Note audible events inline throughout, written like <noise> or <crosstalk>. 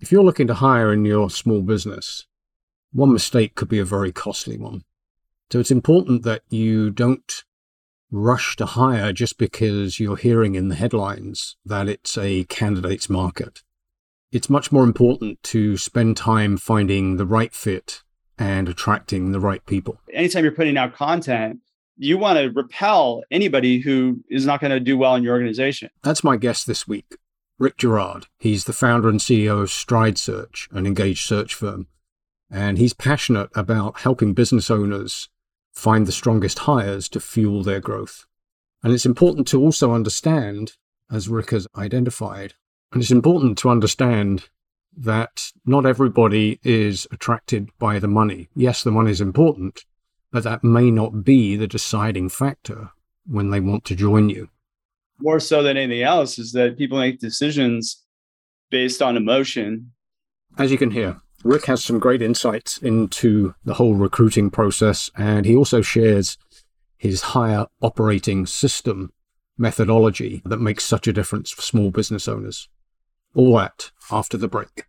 If you're looking to hire in your small business, one mistake could be a very costly one. So it's important that you don't rush to hire just because you're hearing in the headlines that it's a candidate's market. It's much more important to spend time finding the right fit and attracting the right people. Anytime you're putting out content, you want to repel anybody who is not going to do well in your organization. That's my guest this week, Rick Girard. He's the founder and CEO of Stride Search, an engaged search firm. And he's passionate about helping business owners find the strongest hires to fuel their growth. And it's important to also understand, as Rick has identified, and it's important to understand that not everybody is attracted by the money. Yes, the money is important, but that may not be the deciding factor when they want to join you. More so than anything else is that people make decisions based on emotion. As you can hear, Rick has some great insights into the whole recruiting process, and he also shares his higher operating system methodology that makes such a difference for small business owners. All that after the break.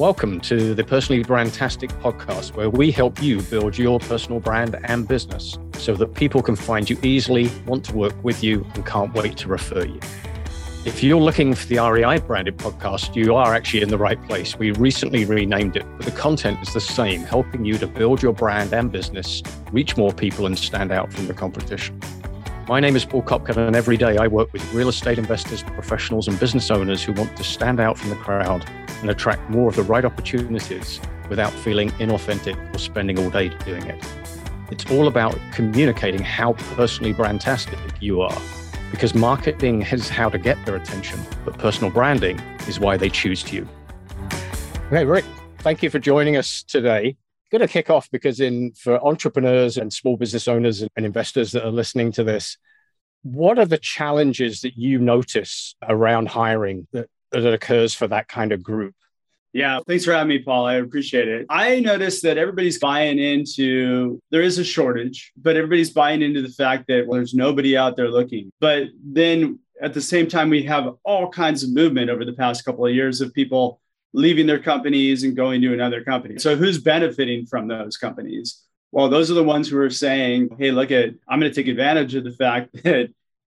Welcome to the Personally Brandtastic podcast, where we help you build your personal brand and business so that people can find you easily, want to work with you, and can't wait to refer you. If you're looking for the REI branded podcast, you are actually in the right place. We recently renamed it, but the content is the same, helping you to build your brand and business, reach more people, and stand out from the competition. My name is Paul Kopka, and every day I work with real estate investors, professionals, and business owners who want to stand out from the crowd and attract more of the right opportunities without feeling inauthentic or spending all day doing it. It's all about communicating how personally brandtastic you are because marketing is how to get their attention, but personal branding is why they choose you. Okay, Rick, thank you for joining us today. Going to kick off because in for entrepreneurs and small business owners and investors that are listening to this, what are the challenges that you notice around hiring that, that occurs for that kind of group? Yeah, thanks for having me, Paul. I appreciate it. I noticed that everybody's buying into there is a shortage, but everybody's buying into the fact that well, there's nobody out there looking. But then at the same time, we have all kinds of movement over the past couple of years of people leaving their companies and going to another company. So who's benefiting from those companies? Well, those are the ones who are saying, "Hey, look at I'm going to take advantage of the fact <laughs> that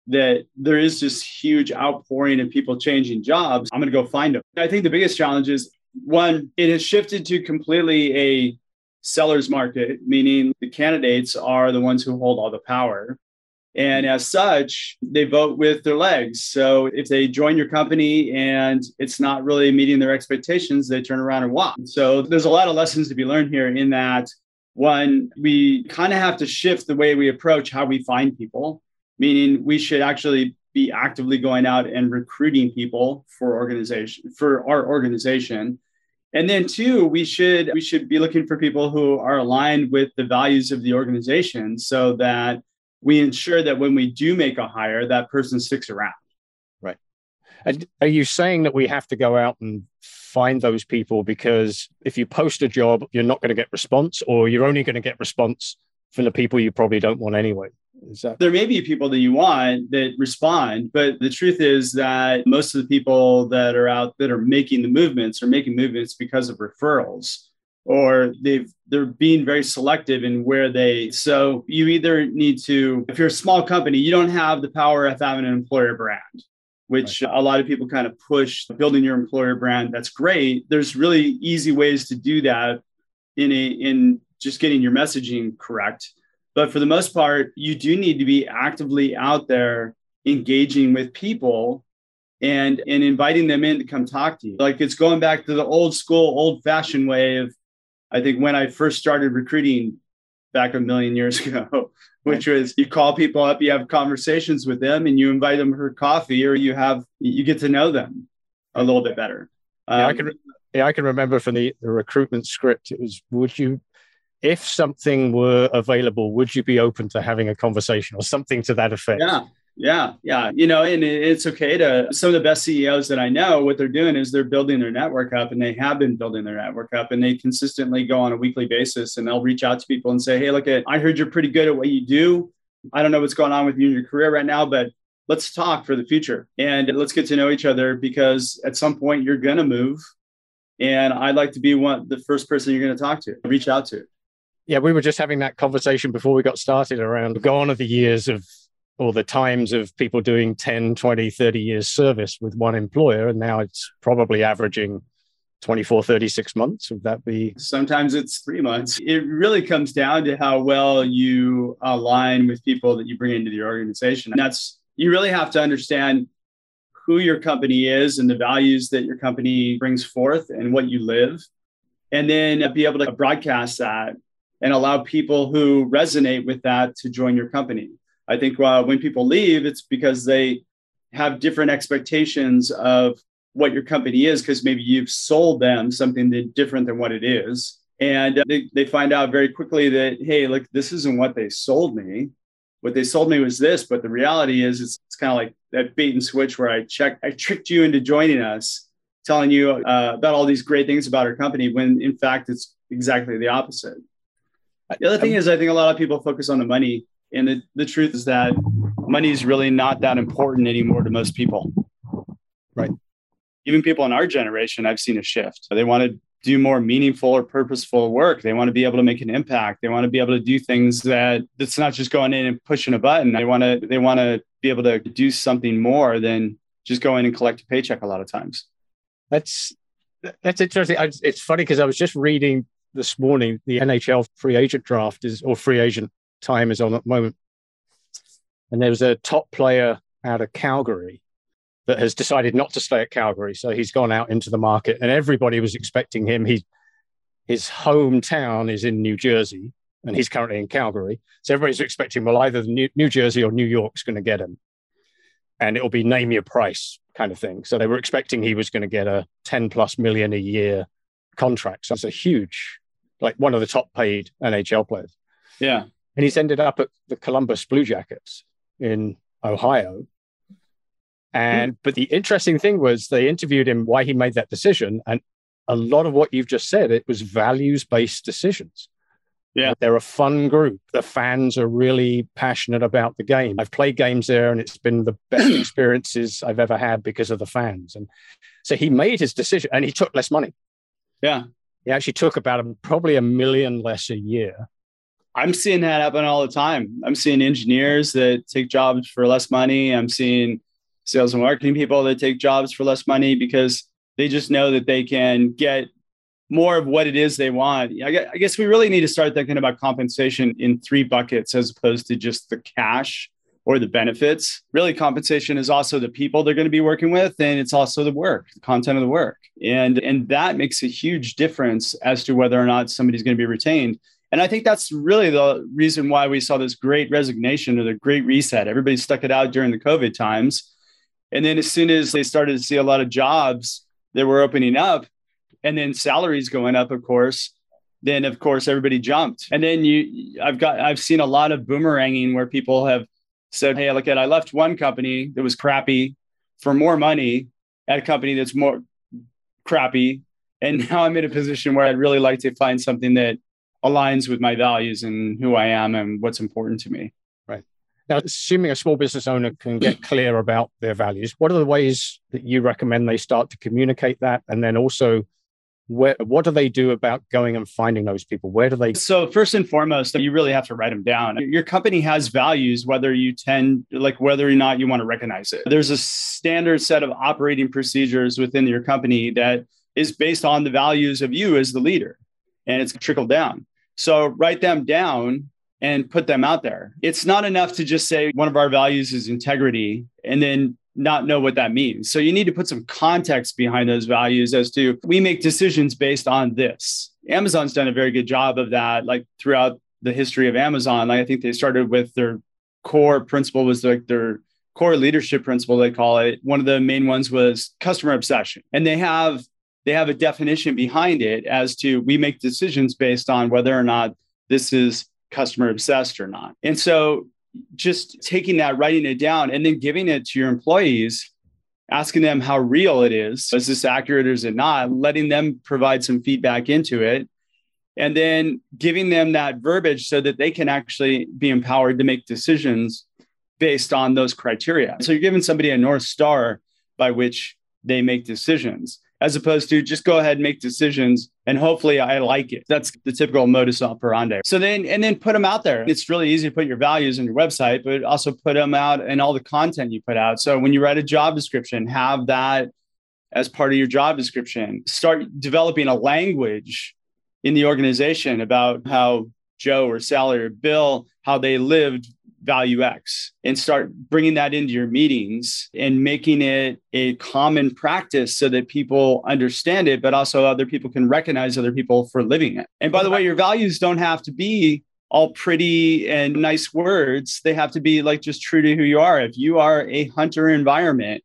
that there is this huge outpouring of people changing jobs. I'm going to go find them." I think the biggest challenge is one, it has shifted to completely a seller's market, meaning the candidates are the ones who hold all the power. And as such, they vote with their legs. So if they join your company and it's not really meeting their expectations, they turn around and walk. So there's a lot of lessons to be learned here in that one, we kind of have to shift the way we approach how we find people, meaning we should actually be actively going out and recruiting people for organization for our organization. And then two we should we should be looking for people who are aligned with the values of the organization so that we ensure that when we do make a hire that person sticks around. Right. Are you saying that we have to go out and find those people? Because if you post a job you're not going to get response or you're only going to get response from the people you probably don't want anyway there may be people that you want that respond, but the truth is that most of the people that are out that are making the movements are making movements because of referrals or they've they're being very selective in where they so you either need to if you're a small company you don't have the power of having an employer brand which right. a lot of people kind of push building your employer brand. That's great. There's really easy ways to do that in a in just getting your messaging correct but for the most part, you do need to be actively out there engaging with people and and inviting them in to come talk to you. Like it's going back to the old school, old fashioned way of I think when I first started recruiting back a million years <laughs> ago, which was you call people up, you have conversations with them, and you invite them for coffee, or you have you get to know them a little bit better. Um, yeah, I um, can yeah, I can remember from the, the recruitment script, it was would you if something were available, would you be open to having a conversation or something to that effect? Yeah. Yeah, yeah. You know, and it's okay to some of the best CEOs that I know, what they're doing is they're building their network up and they have been building their network up and they consistently go on a weekly basis and they'll reach out to people and say, Hey, look at I heard you're pretty good at what you do. I don't know what's going on with you in your career right now, but let's talk for the future and let's get to know each other because at some point you're going to move. And I'd like to be one, the first person you're going to talk to, reach out to. Yeah, we were just having that conversation before we got started around gone are the years of or the times of people doing 10, 20, 30 years service with one employer. And now it's probably averaging 24, 36 months. Would that be? Sometimes it's three months. It really comes down to how well you align with people that you bring into the organization. And that's, you really have to understand who your company is and the values that your company brings forth and what you live. And then be able to broadcast that and allow people who resonate with that to join your company. I think uh, when people leave, it's because they have different expectations of what your company is, because maybe you've sold them something that different than what it is. And they, they find out very quickly that, hey, look, this isn't what they sold me. What they sold me was this, but the reality is it's, it's kind of like that bait and switch where I check, I tricked you into joining us, telling you uh, about all these great things about our company, when in fact it's exactly the opposite. The other thing um, is, I think a lot of people focus on the money and the, the truth is that money is really not that important anymore to most people. Right. Even people in our generation, I've seen a shift. They want to do more meaningful or purposeful work. They want to be able to make an impact. They want to be able to do things that that's not just going in and pushing a button. They want to they want to be able to do something more than just go in and collect a paycheck a lot of times. That's that's interesting. It's funny because I was just reading this morning the NHL free agent draft is or free agent time is on at the moment. And there was a top player out of Calgary that has decided not to stay at Calgary. So he's gone out into the market and everybody was expecting him. He, his hometown is in New Jersey and he's currently in Calgary. So everybody's expecting, well, either New, New Jersey or New York's going to get him. And it'll be name your price kind of thing. So they were expecting he was going to get a 10 plus million a year contract. So it's a huge, like one of the top paid NHL players. Yeah and he's ended up at the Columbus Blue Jackets in Ohio. And but the interesting thing was they interviewed him why he made that decision, and a lot of what you've just said it was values based decisions. Yeah, they're a fun group. The fans are really passionate about the game. I've played games there, and it's been the best <clears throat> experiences I've ever had because of the fans. And so he made his decision, and he took less money. Yeah, he actually took about a, probably a million less a year I'm seeing that happen all the time. I'm seeing engineers that take jobs for less money. I'm seeing sales and marketing people that take jobs for less money because they just know that they can get more of what it is they want. I guess we really need to start thinking about compensation in three buckets as opposed to just the cash or the benefits. Really, compensation is also the people they're going to be working with, and it's also the work, the content of the work. And, and that makes a huge difference as to whether or not somebody's going to be retained. And I think that's really the reason why we saw this great resignation or the great reset. Everybody stuck it out during the COVID times. And then as soon as they started to see a lot of jobs that were opening up and then salaries going up, of course, then of course everybody jumped. And then you I've got I've seen a lot of boomeranging where people have said, Hey, look at I left one company that was crappy for more money at a company that's more crappy. And <laughs> now I'm in a position where I'd really like to find something that aligns with my values and who I am and what's important to me. Right. Now, assuming a small business owner can get <clears throat> clear about their values, what are the ways that you recommend they start to communicate that? And then also, where, what do they do about going and finding those people? Where do they? So, first and foremost, you really have to write them down. Your company has values, whether you tend, like whether or not you want to recognize it. There's a standard set of operating procedures within your company that is based on the values of you as the leader and it's trickled down. So write them down and put them out there. It's not enough to just say one of our values is integrity and then not know what that means. So you need to put some context behind those values as to we make decisions based on this. Amazon's done a very good job of that like throughout the history of Amazon. Like I think they started with their core principle was like their core leadership principle they call it. One of the main ones was customer obsession. And they have they have a definition behind it as to we make decisions based on whether or not this is customer obsessed or not. And so just taking that, writing it down, and then giving it to your employees, asking them how real it is. Is this accurate or is it not? Letting them provide some feedback into it. And then giving them that verbiage so that they can actually be empowered to make decisions based on those criteria. So you're giving somebody a North Star by which they make decisions, as opposed to just go ahead and make decisions and hopefully I like it. That's the typical modus operandi. So then, and then put them out there. It's really easy to put your values on your website, but also put them out in all the content you put out. So when you write a job description, have that as part of your job description. Start developing a language in the organization about how Joe or Sally or Bill, how they lived value X and start bringing that into your meetings and making it a common practice so that people understand it, but also other people can recognize other people for living it. And by the way, your values don't have to be all pretty and nice words. They have to be like just true to who you are. If you are a hunter environment,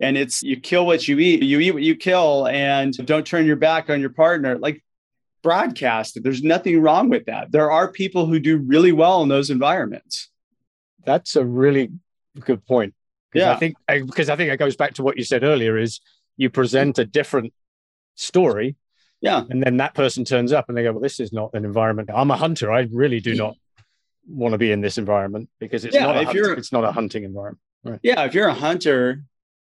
and it's you kill what you eat, you eat what you kill, and don't turn your back on your partner. Like broadcast it. There's nothing wrong with that. There are people who do really well in those environments. That's a really good point. Yeah, I think I, because I think it goes back to what you said earlier: is you present a different story, yeah, and then that person turns up and they go, "Well, this is not an environment. I'm a hunter. I really do not want to be in this environment because it's yeah, not. A if hunt, you're, it's not a hunting environment. Right. Yeah, if you're a hunter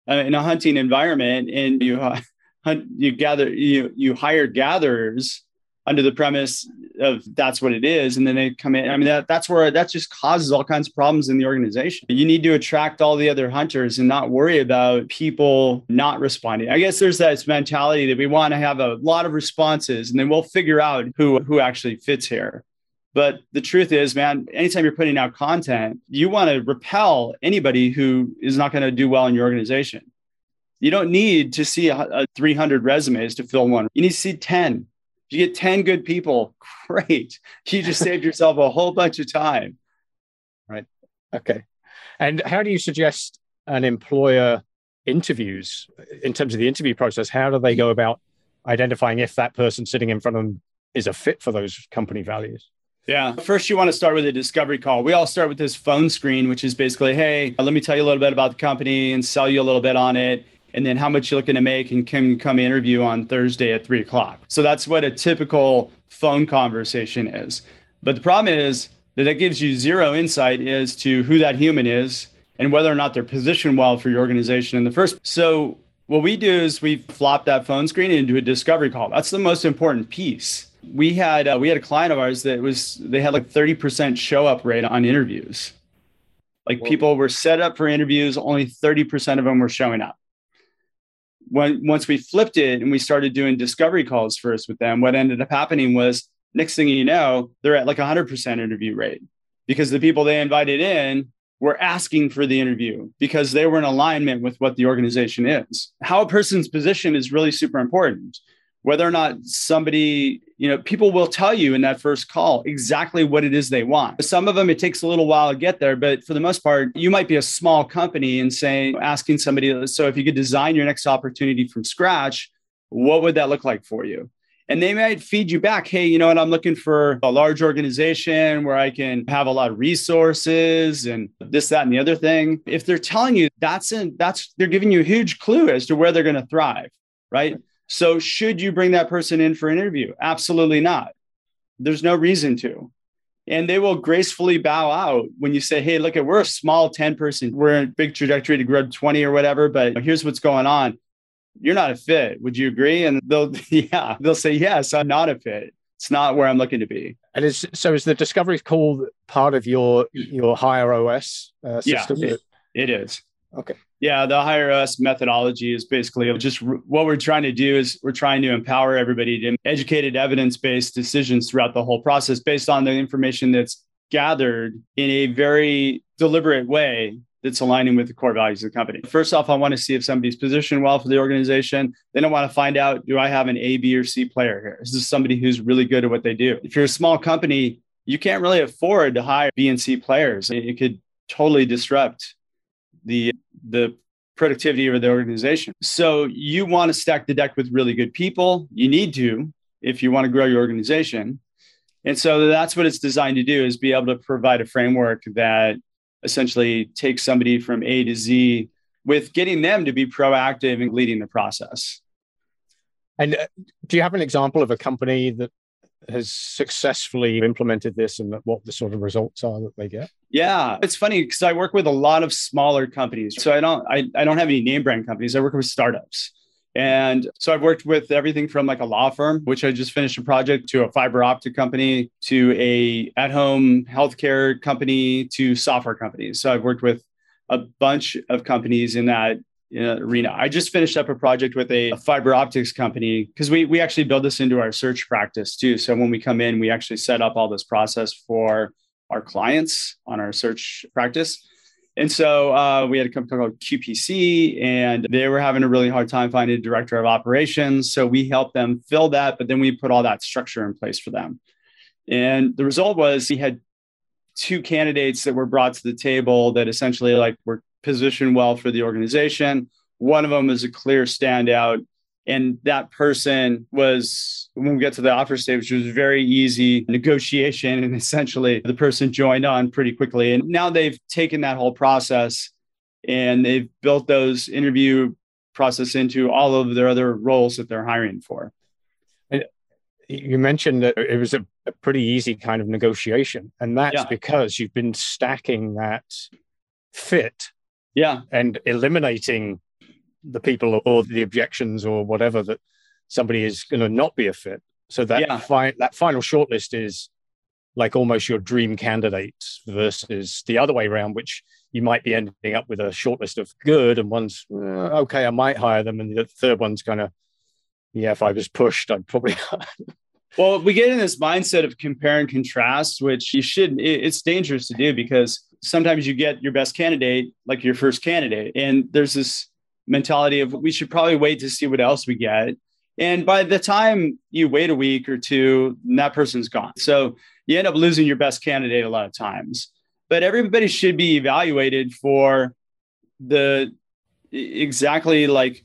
uh, in a hunting environment and you uh, <laughs> hunt, you gather, you you hire gatherers under the premise of that's what it is. And then they come in i mean that, that's where that just causes all kinds of problems in the organization. You need to attract all the other hunters and not worry about people not responding. I guess there's that mentality that we want to have a lot of responses and then we'll figure out who who actually fits here. But the truth is man anytime you're putting out content you want to repel anybody who is not going to do well in your organization. You don't need to see a, a 300 resumes to fill one. You need to see 10 you get 10 good people, <laughs> great. You just saved yourself a whole bunch of time. Right. Okay. And how do you suggest an employer interviews in terms of the interview process? How do they go about identifying if that person sitting in front of them is a fit for those company values? Yeah. First, you want to start with a discovery call. We all start with this phone screen, which is basically, hey, let me tell you a little bit about the company and sell you a little bit on it and then how much you're looking to make and can come interview on Thursday at three o'clock. So that's what a typical phone conversation is. But the problem is that that gives you zero insight as to who that human is and whether or not they're positioned well for your organization in the first. So what we do is we flop that phone screen into a discovery call. That's the most important piece. We had uh, we had a client of ours that was they had like 30% show up rate on interviews. Like people were set up for interviews, only 30% of them were showing up when once we flipped it and we started doing discovery calls first with them, what ended up happening was next thing you know, they're at like 100% interview rate because the people they invited in were asking for the interview because they were in alignment with what the organization is. How a person's position is really super important whether or not somebody, you know, people will tell you in that first call exactly what it is they want. Some of them, it takes a little while to get there, but for the most part, you might be a small company and saying, asking somebody, so if you could design your next opportunity from scratch, what would that look like for you? And they might feed you back, hey, you know what? I'm looking for a large organization where I can have a lot of resources and this, that, and the other thing. If they're telling you that's in, that's they're giving you a huge clue as to where they're going to thrive, right? So, should you bring that person in for an interview? Absolutely not. There's no reason to. And they will gracefully bow out when you say, Hey, look at we're a small 10 person, we're in a big trajectory to grow to 20 or whatever, but here's what's going on. You're not a fit. Would you agree? And they'll, <laughs> yeah, they'll say, Yes, I'm not a fit. It's not where I'm looking to be. And is so is the discovery call part of your your HireOS uh, system? Yeah, it, it is. Okay. Yeah, the HireOS methodology is basically just what we're trying to do is we're trying to empower everybody to educated evidence-based decisions throughout the whole process based on the information that's gathered in a very deliberate way that's aligning with the core values of the company. First off, I want to see if somebody's positioned well for the organization. Then I want to find out do I have an A, B, or C player here? Is this somebody who's really good at what they do? If you're a small company, you can't really afford to hire B and C players. It could totally disrupt the the productivity of the organization. So you want to stack the deck with really good people. You need to if you want to grow your organization. And so that's what it's designed to do is be able to provide a framework that essentially takes somebody from A to Z with getting them to be proactive and leading the process. And uh, do you have an example of a company that has successfully implemented this and what the sort of results are that they get? Yeah, it's funny because I work with a lot of smaller companies. So I don't I, I don't have any name brand companies. I work with startups. And so I've worked with everything from like a law firm, which I just finished a project, to a fiber optic company, to a at-home healthcare company, to software companies. So I've worked with a bunch of companies in that arena. I just finished up a project with a, a fiber optics company because we we actually build this into our search practice too. So when we come in, we actually set up all this process for our clients on our search practice. And so uh, we had a company called QPC, and they were having a really hard time finding a director of operations. So we helped them fill that, but then we put all that structure in place for them. And the result was we had two candidates that were brought to the table that essentially like were positioned well for the organization. One of them is a clear standout. And that person was, when we get to the offer stage, which was very easy negotiation. And essentially, the person joined on pretty quickly. And now they've taken that whole process and they've built those interview process into all of their other roles that they're hiring for. And you mentioned that it was a, a pretty easy kind of negotiation. And that's yeah. because you've been stacking that fit yeah. And eliminating the people or the objections or whatever that somebody is going to not be a fit. So that yeah. fi- that final shortlist is like almost your dream candidate versus the other way around, which you might be ending up with a shortlist of good and one's uh, okay, I might hire them, and the third one's kind of yeah, if I was pushed, I'd probably. <laughs> well, we get in this mindset of compare and contrast, which you shouldn't. It's dangerous to do because sometimes you get your best candidate like your first candidate. And there's this mentality of we should probably wait to see what else we get. And by the time you wait a week or two that person's gone. So you end up losing your best candidate a lot of times. But everybody should be evaluated for the exactly like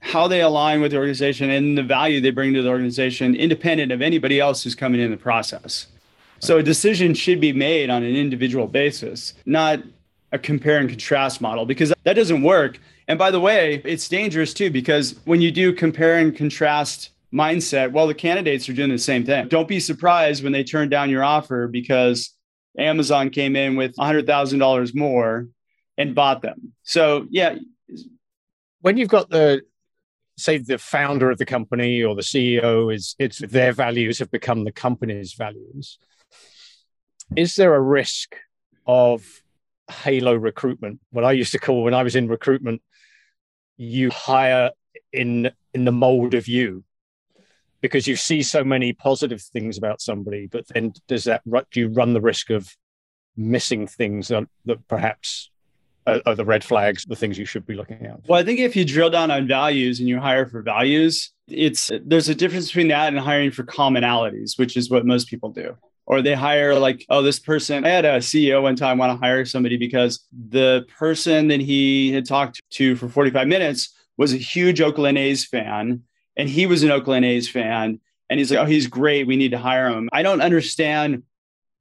how they align with the organization and the value they bring to the organization independent of anybody else who's coming in the process so a decision should be made on an individual basis, not a compare and contrast model, because that doesn't work. And by the way, it's dangerous too, because when you do compare and contrast mindset, well, the candidates are doing the same thing. Don't be surprised when they turn down your offer because Amazon came in with $100,000 more and bought them. So, yeah. When you've got the say the founder of the company or the CEO is it's their values have become the company's values is there a risk of halo recruitment? What I used to call when I was in recruitment, you hire in in the mold of you because you see so many positive things about somebody, but then does that do you run the risk of missing things that, that perhaps are, are the red flags, the things you should be looking at? Well, I think if you drill down on values and you hire for values, it's there's a difference between that and hiring for commonalities, which is what most people do or they hire like, oh, this person. I had a CEO one time want to hire somebody because the person that he had talked to for 45 minutes was a huge Oakland A's fan, and he was an Oakland A's fan. And he's like, oh, he's great. We need to hire him. I don't understand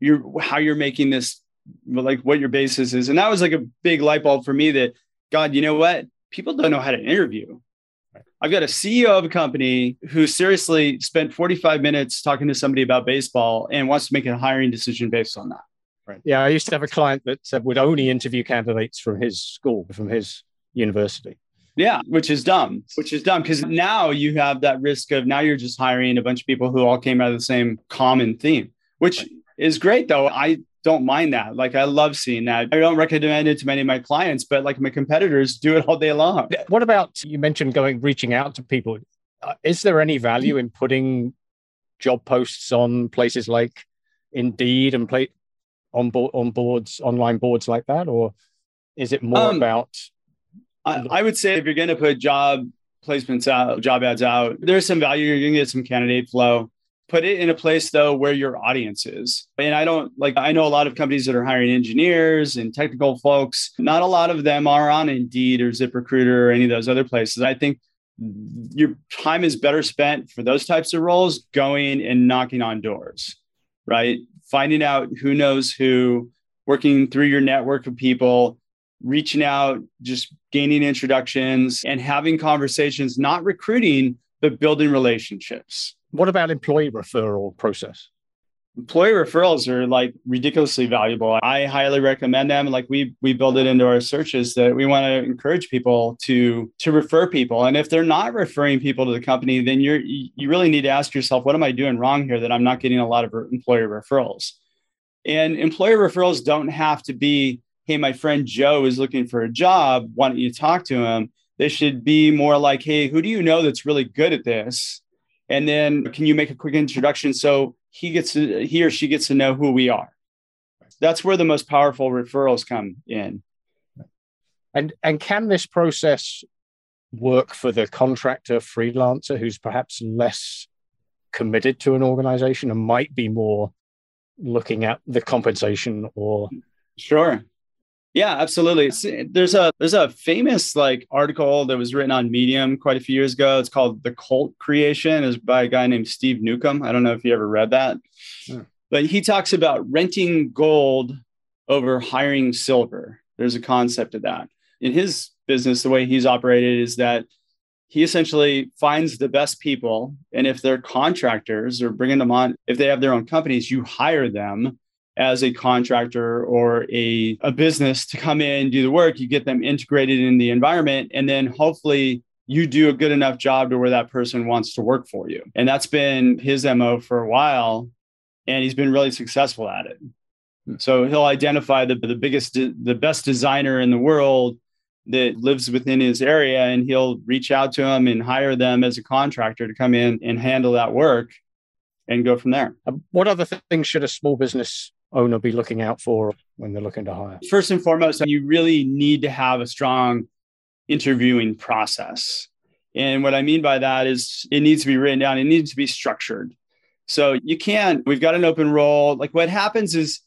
your how you're making this, like what your basis is. And that was like a big light bulb for me that, God, you know what? People don't know how to interview. I've got a CEO of a company who seriously spent 45 minutes talking to somebody about baseball and wants to make a hiring decision based on that. Right. Yeah, I used to have a client that uh, would only interview candidates from his school, from his university. Yeah, which is dumb, which is dumb because now you have that risk of now you're just hiring a bunch of people who all came out of the same common theme, which right. is great though. I don't mind that. Like I love seeing that. I don't recommend it to many of my clients, but like my competitors do it all day long. What about you mentioned going reaching out to people? Uh, is there any value in putting job posts on places like Indeed and play on board on boards online boards like that, or is it more um, about? I, I would say if you're going to put job placements out, job ads out, there's some value. You're going to get some candidate flow put it in a place though where your audience is. And i don't like i know a lot of companies that are hiring engineers and technical folks. Not a lot of them are on indeed or ziprecruiter or any of those other places. I think your time is better spent for those types of roles going and knocking on doors right? Finding out who knows who working through your network of people reaching out just gaining introductions and having conversations not recruiting but building relationships. What about employee referral process? employee referrals are like ridiculously valuable. I highly recommend them. Like we we build it into our searches that we want to encourage people to to refer people. And if they're not referring people to the company, then you're you really need to ask yourself, what am I doing wrong here that I'm not getting a lot of employee referrals? And employee referrals don't have to be, hey, my friend Joe is looking for a job. Why don't you talk to him? They should be more like, hey, who do you know that's really good at this? And then can you make a quick introduction so he gets to, he or she gets to know who we are. That's where the most powerful referrals come in. And and can this process work for the contractor freelancer who's perhaps less committed to an organization and might be more looking at the compensation or sure yeah, absolutely. Eh, there's a there's a famous like article that was written on Medium quite a few years ago. It's called "The Cult Creation." is by a guy named Steve Newcomb. I don't know if you ever read that, yeah. but he talks about renting gold over hiring silver. There's a concept of that in his business. The way he's operated is that he essentially finds the best people, and if they're contractors or bringing them on, if they have their own companies, you hire them as a contractor or a, a business to come in, do the work, you get them integrated in the environment, and then hopefully you do a good enough job to where that person wants to work for you. And that's been his MO for a while. And he's been really successful at it. So he'll identify the, the biggest, the best designer in the world that lives within his area, and he'll reach out to them and hire them as a contractor to come in and handle that work and go from there. Uh, what other things should a small business owner be looking out for when they're looking to hire? First and foremost, you really need to have a strong interviewing process. And what I mean by that is it needs to be written down, it needs to be structured. So you can't, we've got an open role. Like what happens is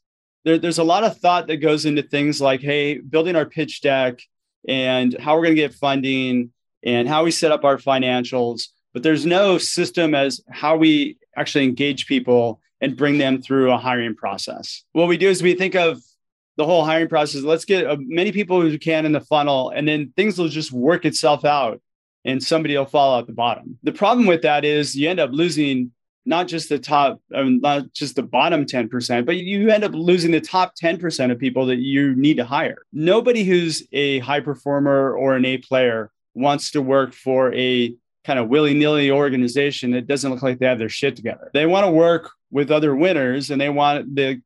there, there's a lot of thought that goes into things like, hey, building our pitch deck and how we're going to get funding and how we set up our financials. But there's no system as how we actually engage people and bring them through a hiring process. What we do is we think of the whole hiring process. Let's get as many people we can in the funnel, and then things will just work itself out and somebody will fall out the bottom. The problem with that is you end up losing not just the top, I mean, not just the bottom 10%, but you end up losing the top 10% of people that you need to hire. Nobody who's a high performer or an A player wants to work for a kind of willy nilly organization that doesn't look like they have their shit together. They want to work with other winners and they want the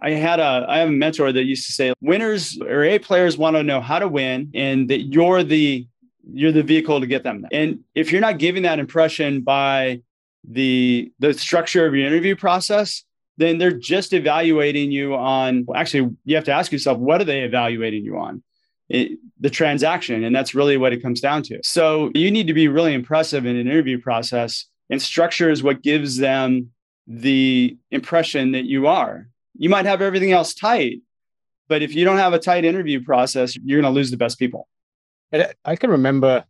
I had a I have a mentor that used to say winners or A players want to know how to win and that you're the you're the vehicle to get them there. And if you're not giving that impression by the the structure of your interview process, then they're just evaluating you on actually you have to ask yourself what are they evaluating you on? It, the transaction and that's really what it comes down to. So you need to be really impressive in an interview process and structure is what gives them the impression that you are. You might have everything else tight, but if you don't have a tight interview process, you're going to lose the best people. And I can remember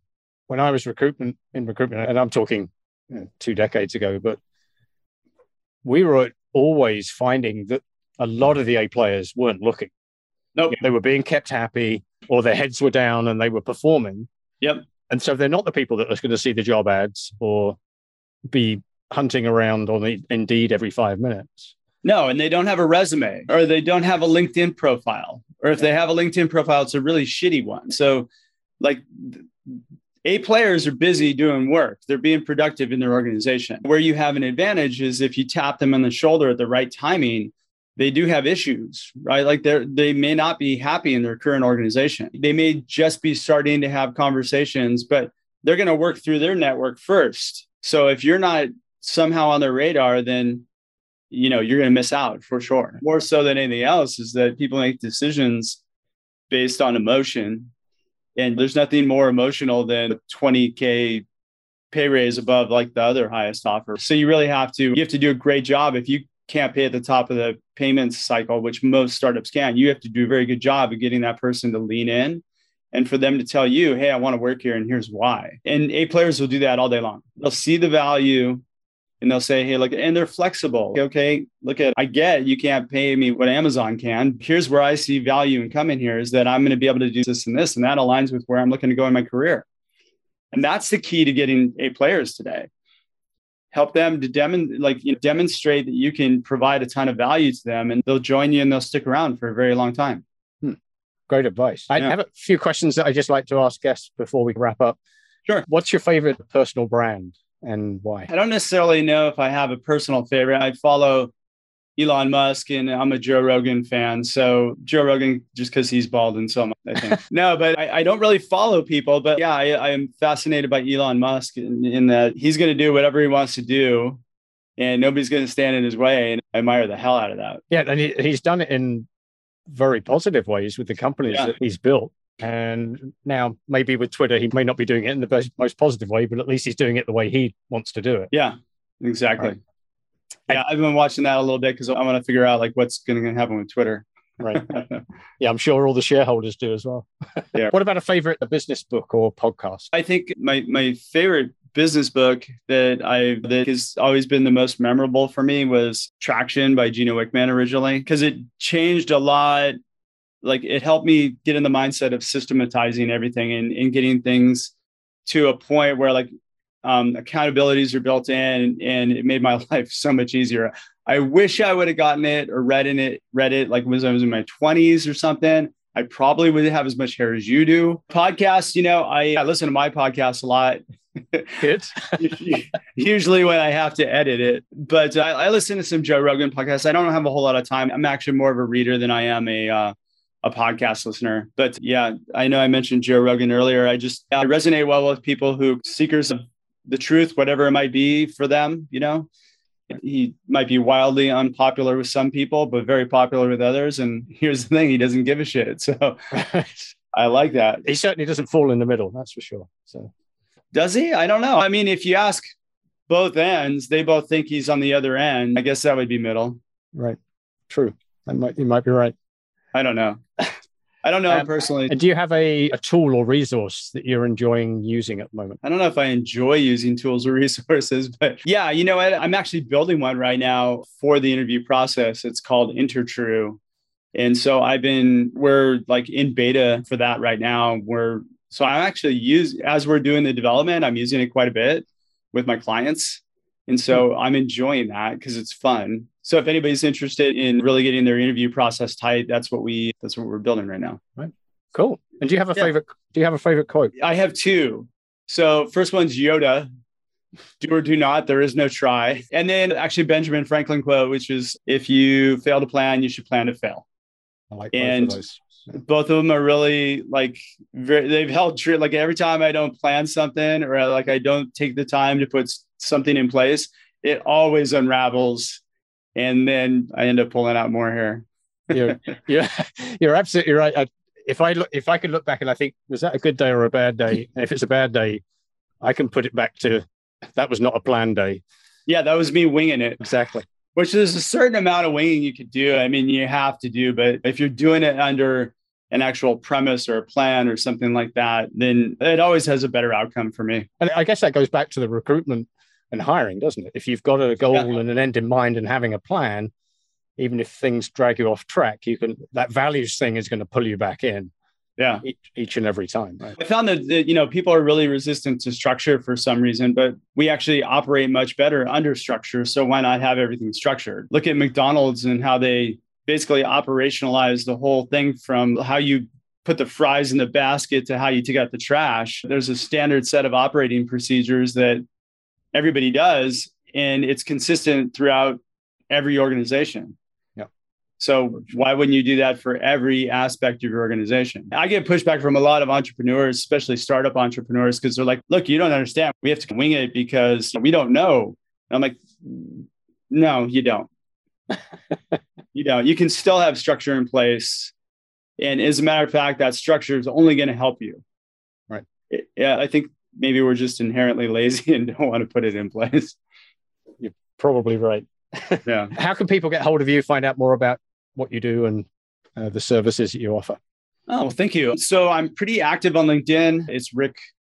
when I was recruitment in recruitment, and I'm talking you know, two decades ago, but we were always finding that a lot of the A players weren't looking. No, nope. they were being kept happy, or their heads were down and they were performing. Yep. And so they're not the people that are going to see the job ads or be hunting around on Indeed every five minutes. No, and they don't have a resume or they don't have a LinkedIn profile. Or if they have a LinkedIn profile, it's a really shitty one. So, like, A players are busy doing work, they're being productive in their organization. Where you have an advantage is if you tap them on the shoulder at the right timing. They do have issues, right? Like they they may not be happy in their current organization. They may just be starting to have conversations, but they're going to work through their network first. So if you're not somehow on their radar, then you know you're going to miss out for sure. More so than anything else is that people make decisions based on emotion, and there's nothing more emotional than 20k pay raise above like the other highest offer. So you really have to you have to do a great job if you can't pay at the top of the payments cycle, which most startups can. You have to do a very good job of getting that person to lean in and for them to tell you, hey, I want to work here and here's why. And A players will do that all day long. They'll see the value and they'll say, hey, look, and they're flexible. Okay, look at, I get you can't pay me what Amazon can. Here's where I see value in coming here is that I'm going to be able to do this and this, and that aligns with where I'm looking to go in my career. And that's the key to getting A players today. Help them to demon, like you know, demonstrate that you can provide a ton of value to them and they'll join you and they'll stick around for a very long time. Hmm. Great advice. I yeah. have a few questions that I just like to ask guests before we wrap up. Sure. What's your favorite personal brand and why? I don't necessarily know if I have a personal favorite. I follow Elon Musk and I'm a Joe Rogan fan. So Joe Rogan, just because he's bald and so much, I think. <laughs> no, but I, I, don't really follow people. But yeah, I, I am fascinated by Elon Musk in, in that he's going to do whatever he wants to do and nobody's going to stand in his way. And I admire the hell out of that. Yeah. And he, he's done it in very positive ways with the companies yeah. that he's built. And now maybe with Twitter, he may not be doing it in the best, most positive way, but at least he's doing it the way he wants to do it. Yeah, exactly. Right. Yeah, I've been watching that a little bit because I want to figure out like what's going to happen with Twitter. Right. <laughs> yeah, I'm sure all the shareholders do as well. yeah. <laughs> What about a favorite a business book or podcast? I think my my favorite business book that I that has always been the most memorable for me was Traction by Gino Wickman originally because it changed a lot. Like it helped me get in the mindset of systematizing everything and, and getting things to a point where like um, accountabilities are built in and it made my <laughs> life so much easier. I wish I would have gotten it or read in it, read it like when I was in my 20s or something. I probably wouldn't have as much hair as you do. Podcasts, you know, I, I listen to my podcast a lot. <laughs> Good. <laughs> Usually when I have to edit it, but I, I, listen to some Joe Rogan podcasts. I don't have a whole lot of time. I'm actually more of a reader than I am a uh, a podcast listener. But yeah, I know I mentioned Joe Rogan earlier. I just I resonate well with people who seekers of the truth, whatever it might be for them, you know. He might be wildly unpopular with some people, but very popular with others. And here's the thing, he doesn't give a shit. So <laughs> I like that. He certainly doesn't fall in the middle, that's for sure. So does he? I don't know. I mean, if you ask both ends, they both think he's on the other end. I guess that would be middle. Right. True. I might you might be right. I don't know. I don't know um, personally. Do you have a, a tool or resource that you're enjoying using at the moment? I don't know if I enjoy using tools or <laughs> resources, but yeah, you know what? I'm actually building one right now for the interview process. It's called InterTrue. And so I've been, we're like in beta for that right now. We're, so I'm actually use as we're doing the development, I'm using it quite a bit with my clients. And so I'm enjoying that because it's fun. So if anybody's interested in really getting their interview process tight, that's what we that's what we're building right now. Right. Cool. And do you have a yeah. favorite do you have a favorite quote? I have two. So first one's Yoda. Do or do not, there is no try. And then actually Benjamin Franklin quote, which is if you fail to plan, you should plan to fail. I like and both of, both of them are really like very, they've held true. Like every time I don't plan something or like I don't take the time to put something in place, it always unravels. And then I end up pulling out more hair. you're, <laughs> you're, you're absolutely right. I, if I look, if I could look back and I think, was that a good day or a bad day? And if it's a bad day, I can put it back to that was not a planned day. Yeah, that was me winging it. Exactly. Which there's a certain amount of winging you could do. I mean, you have to do, but if you're doing it under an actual premise or a plan or something like that, then it always has a better outcome for me. And I guess that goes back to the recruitment and hiring, doesn't it? If you've got a goal yeah. and an end in mind and having a plan, even if things drag you off track, you can that values thing is going to pull you back in. Yeah, each, each and every time. Right? I found that, that you know people are really resistant to structure for some reason, but we actually operate much better under structure. So why not have everything structured? Look at McDonald's and how they basically operationalize the whole thing from how you put the fries in the basket to how you take out the trash. There's a standard set of operating procedures that everybody does, and it's consistent throughout every organization. Yeah. So why wouldn't you do that for every aspect of your organization? I get pushback from a lot of entrepreneurs, especially startup entrepreneurs, because they're like, "Look, you don't understand. We have to wing it because we don't know." And I'm like, "No, you don't. <laughs> you don't. You can still have structure in place." And as a matter of fact, that structure is only going to help you. Right. Yeah, I think maybe we're just inherently lazy <laughs> and don't want to put it in place. You're probably right. Yeah. <laughs> How can people get hold of you, find out more about what you do and uh, the services that you offer? Oh, well, thank you. So I'm pretty active on LinkedIn. It's Rick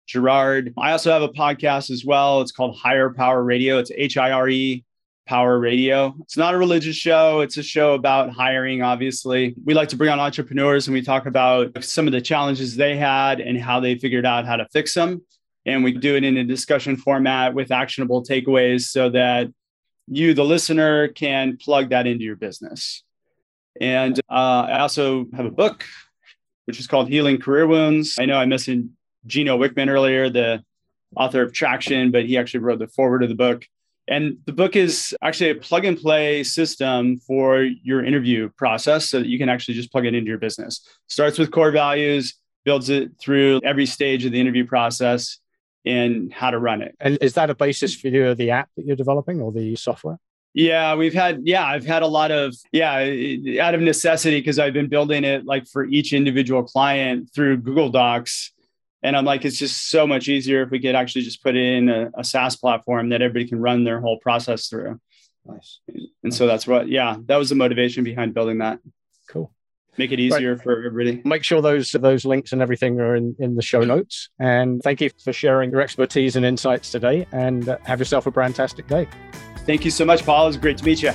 Girard. I also have a podcast as well. It's called Hire Power Radio. It's H I R E Power Radio. It's not a religious show. It's a show about hiring, obviously. We like to bring on entrepreneurs and we talk about some of the challenges they had and how they figured out how to fix them. And we do it in a discussion format with actionable takeaways so that you, the listener, can plug that into your business. And uh, I also have a book, which is called Healing Career Wounds. I know I mentioned Gino Wickman earlier, the author of Traction, but he actually wrote the foreword of the book. And the book is actually a plug and play system for your interview process so that you can actually just plug it into your business. Starts with core values, builds it through every stage of the interview process and how to run it. And is that a basis for you, the app that you're developing or the software? Yeah, we've had, yeah, I've had a lot of, yeah, out of necessity because I've been building it like for each individual client through Google Docs and I'm like, it's just so much easier if we could actually just put in a, a SaaS platform that everybody can run their whole process through. Nice. And nice. so that's what, yeah, that was the motivation behind building that. Make it easier right. for everybody. Make sure those those links and everything are in, in the show notes. And thank you for sharing your expertise and insights today. And uh, have yourself a fantastic day. Thank you so much, Paul. It was great to meet you.